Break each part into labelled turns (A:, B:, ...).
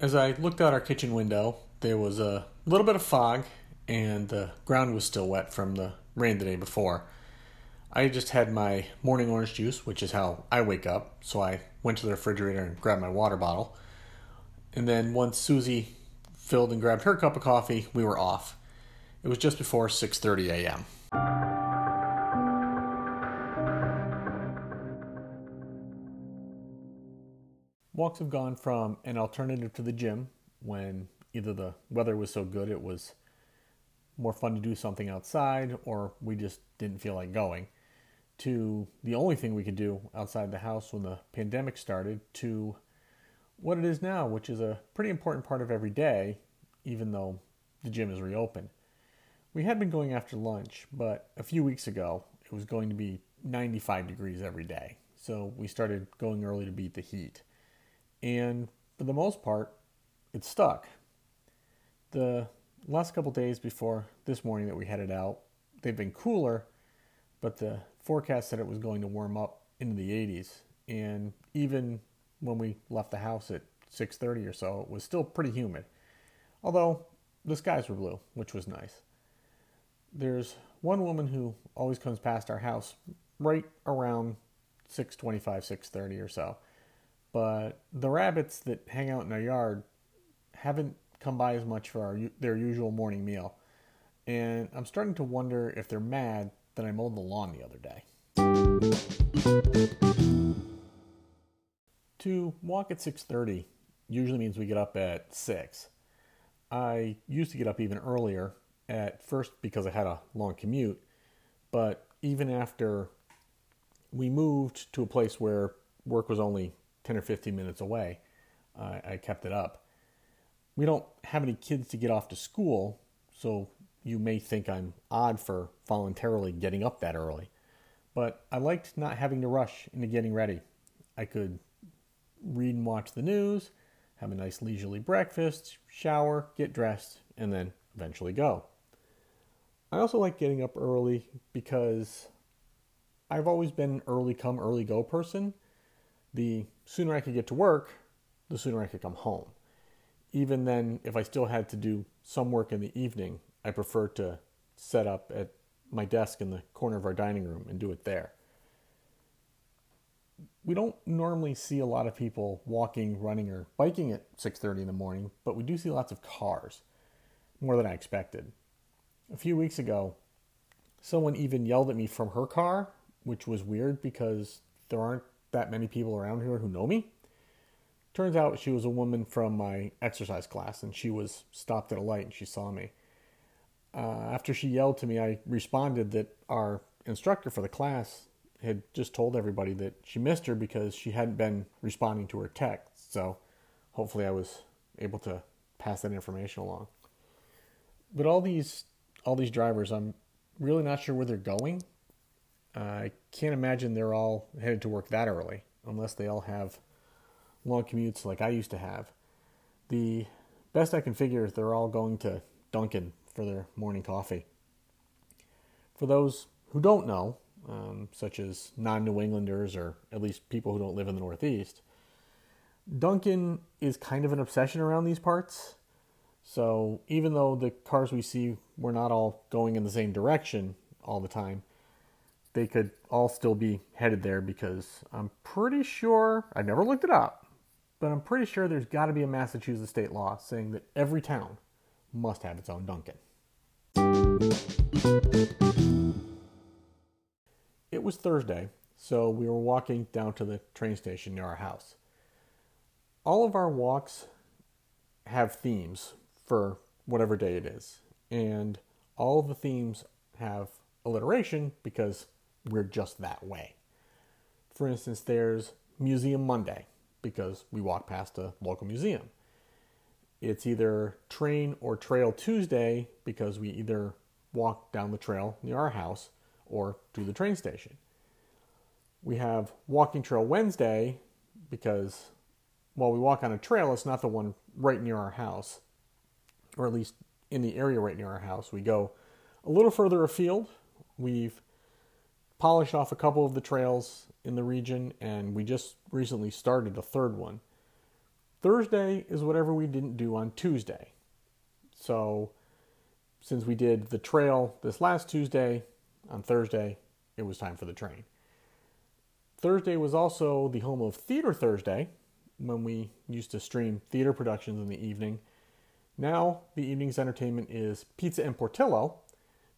A: As I looked out our kitchen window, there was a little bit of fog, and the ground was still wet from the rain the day before. I just had my morning orange juice, which is how I wake up, so I went to the refrigerator and grabbed my water bottle. And then once Susie filled and grabbed her cup of coffee, we were off. It was just before 6:30 a.m. Walks have gone from an alternative to the gym when either the weather was so good it was more fun to do something outside or we just didn't feel like going to the only thing we could do outside the house when the pandemic started to what it is now, which is a pretty important part of every day, even though the gym is reopened. We had been going after lunch, but a few weeks ago it was going to be 95 degrees every day. So we started going early to beat the heat. And for the most part, it stuck. The last couple days before this morning that we headed out, they've been cooler, but the forecast said it was going to warm up into the 80s. And even when we left the house at 6:30 or so, it was still pretty humid. Although the skies were blue, which was nice. There's one woman who always comes past our house right around 6:25, 6:30 or so. But the rabbits that hang out in our yard haven't come by as much for our, their usual morning meal. And I'm starting to wonder if they're mad that I mowed the lawn the other day. To walk at 6:30 usually means we get up at 6. I used to get up even earlier at first because I had a long commute, but even after we moved to a place where work was only 10 or 15 minutes away, uh, I kept it up. We don't have any kids to get off to school, so you may think I'm odd for voluntarily getting up that early. But I liked not having to rush into getting ready. I could read and watch the news, have a nice leisurely breakfast, shower, get dressed, and then eventually go. I also like getting up early because I've always been an early come, early go person. The sooner I could get to work, the sooner I could come home. Even then, if I still had to do some work in the evening, I prefer to set up at my desk in the corner of our dining room and do it there. We don't normally see a lot of people walking, running, or biking at 6:30 in the morning, but we do see lots of cars, more than I expected. A few weeks ago, someone even yelled at me from her car, which was weird because there aren't that many people around here who know me. Turns out she was a woman from my exercise class and she was stopped at a light and she saw me. Uh, after she yelled to me, I responded that our instructor for the class had just told everybody that she missed her because she hadn't been responding to her text. So hopefully I was able to pass that information along. But all these all these drivers, I'm really not sure where they're going. I can't imagine they're all headed to work that early unless they all have long commutes like I used to have. The best I can figure is they're all going to Dunkin' for their morning coffee. For those who don't know, um, such as non New Englanders or at least people who don't live in the Northeast, Dunkin' is kind of an obsession around these parts. So even though the cars we see were not all going in the same direction all the time, they could all still be headed there because I'm pretty sure, I never looked it up, but I'm pretty sure there's got to be a Massachusetts state law saying that every town must have its own Dunkin'. It was Thursday, so we were walking down to the train station near our house. All of our walks have themes for whatever day it is, and all the themes have alliteration because we're just that way. For instance, there's Museum Monday because we walk past a local museum. It's either Train or Trail Tuesday because we either walk down the trail near our house or to the train station. We have Walking Trail Wednesday because while we walk on a trail, it's not the one right near our house, or at least in the area right near our house. We go a little further afield. We've polished off a couple of the trails in the region, and we just recently started a third one. Thursday is whatever we didn't do on Tuesday. So, since we did the trail this last Tuesday, on Thursday, it was time for the train. Thursday was also the home of Theater Thursday, when we used to stream theater productions in the evening. Now, the evening's entertainment is pizza and Portillo,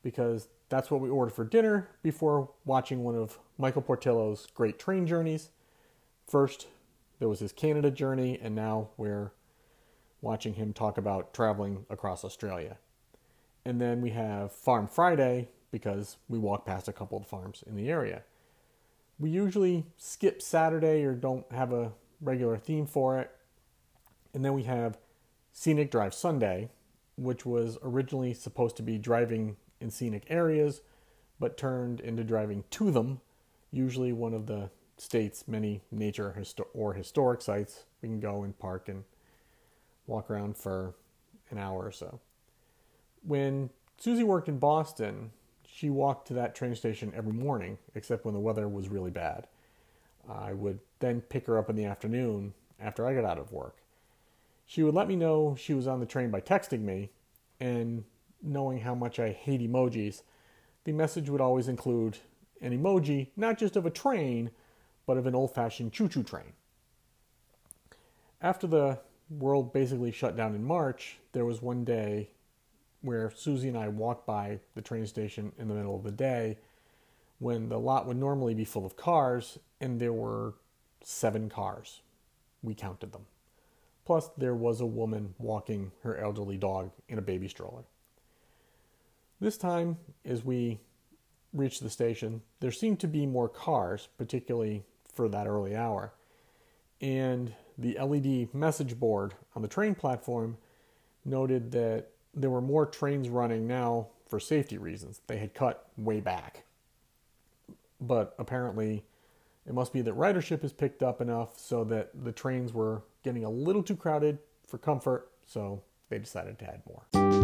A: because that's what we ordered for dinner before watching one of Michael Portillo's great train journeys. First, there was his Canada journey, and now we're watching him talk about traveling across Australia. And then we have Farm Friday because we walk past a couple of farms in the area. We usually skip Saturday or don't have a regular theme for it. And then we have Scenic Drive Sunday, which was originally supposed to be driving in scenic areas, but turned into driving to them, usually one of the state's many nature or historic sites. We can go and park and walk around for an hour or so. When Susie worked in Boston, she walked to that train station every morning, except when the weather was really bad. I would then pick her up in the afternoon after I got out of work. She would let me know she was on the train by texting me, and knowing how much I hate emojis, the message would always include an emoji not just of a train, but of an old fashioned choo choo train. After the world basically shut down in March, there was one day where Susie and I walked by the train station in the middle of the day when the lot would normally be full of cars, and there were seven cars. We counted them. Plus, there was a woman walking her elderly dog in a baby stroller. This time, as we reached the station, there seemed to be more cars, particularly for that early hour. And the LED message board on the train platform noted that there were more trains running now for safety reasons. They had cut way back. But apparently, it must be that ridership has picked up enough so that the trains were getting a little too crowded for comfort, so they decided to add more.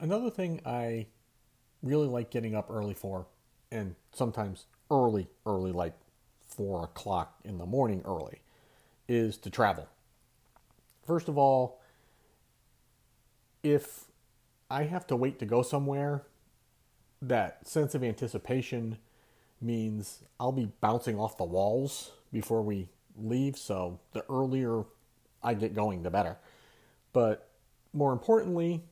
A: Another thing I really like getting up early for, and sometimes early, early, like four o'clock in the morning early, is to travel. First of all, if I have to wait to go somewhere, that sense of anticipation means I'll be bouncing off the walls before we leave. So the earlier I get going, the better. But more importantly,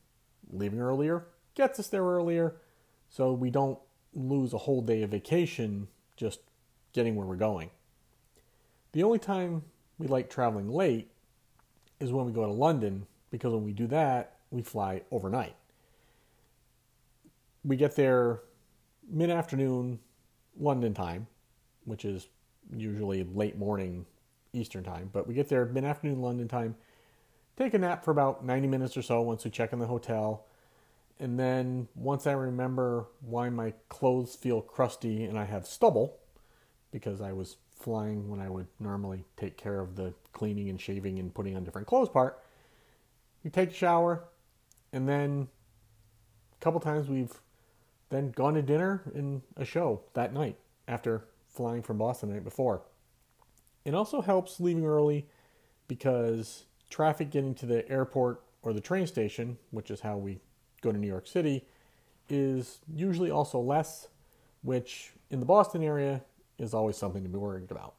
A: leaving earlier gets us there earlier so we don't lose a whole day of vacation just getting where we're going. The only time we like traveling late is when we go to London because when we do that, we fly overnight. We get there mid afternoon London time, which is usually late morning Eastern time, but we get there mid afternoon London time take a nap for about 90 minutes or so once we check in the hotel. And then once I remember why my clothes feel crusty and I have stubble, because I was flying when I would normally take care of the cleaning and shaving and putting on different clothes part, we take a shower, and then a couple times we've then gone to dinner and a show that night after flying from Boston the night before. It also helps leaving early because traffic getting to the airport or the train station, which is how we go to New York City, is usually also less, which in the Boston area is always something to be worried about.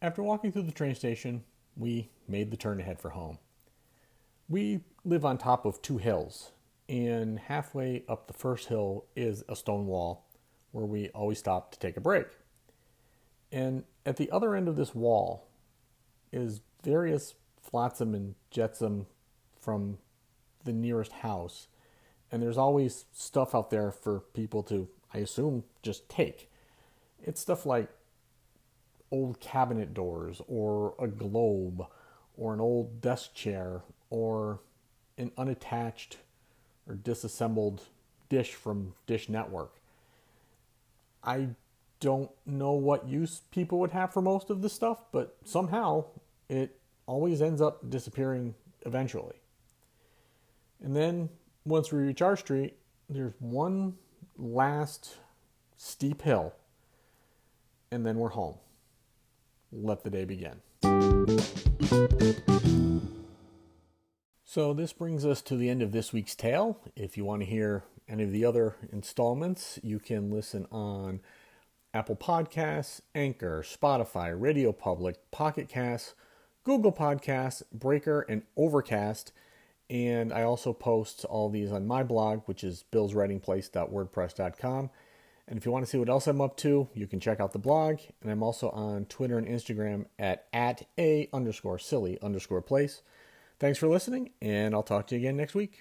A: After walking through the train station, we made the turn ahead for home. We live on top of two hills, and halfway up the first hill is a stone wall where we always stop to take a break. And at the other end of this wall is various flotsam and jetsam from the nearest house. And there's always stuff out there for people to, I assume, just take. It's stuff like old cabinet doors, or a globe, or an old desk chair, or an unattached or disassembled dish from Dish Network. I don't know what use people would have for most of this stuff, but somehow it always ends up disappearing eventually. And then once we reach our street, there's one last steep hill, and then we're home. Let the day begin. So, this brings us to the end of this week's tale. If you want to hear any of the other installments, you can listen on Apple Podcasts, Anchor, Spotify, Radio Public, Pocket Casts, Google Podcasts, Breaker, and Overcast. And I also post all these on my blog, which is billswritingplace.wordpress.com. And if you want to see what else I'm up to, you can check out the blog. And I'm also on Twitter and Instagram at, at a underscore silly underscore place. Thanks for listening, and I'll talk to you again next week.